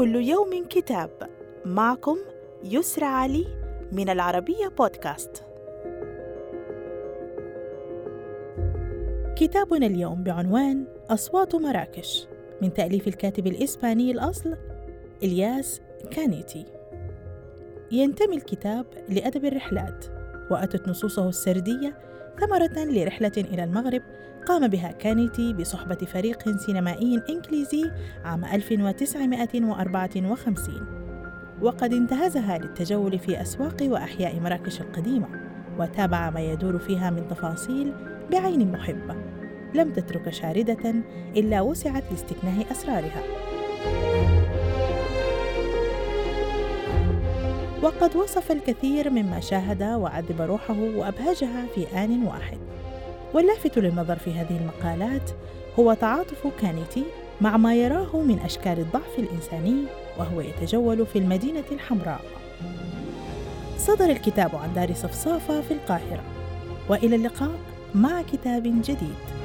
كل يوم كتاب معكم يسرى علي من العربية بودكاست. كتابنا اليوم بعنوان أصوات مراكش من تأليف الكاتب الإسباني الأصل إلياس كانيتي. ينتمي الكتاب لأدب الرحلات، وأتت نصوصه السردية ثمرة لرحلة إلى المغرب قام بها كانيتي بصحبة فريق سينمائي إنجليزي عام 1954 وقد انتهزها للتجول في أسواق وأحياء مراكش القديمة وتابع ما يدور فيها من تفاصيل بعين محبة لم تترك شاردة إلا وسعت لاستكناه أسرارها. وقد وصف الكثير مما شاهد وعذب روحه وأبهجها في آن واحد. واللافت للنظر في هذه المقالات هو تعاطف كانيتي مع ما يراه من أشكال الضعف الإنساني وهو يتجول في المدينة الحمراء. صدر الكتاب عن دار صفصافة في القاهرة. وإلى اللقاء مع كتاب جديد.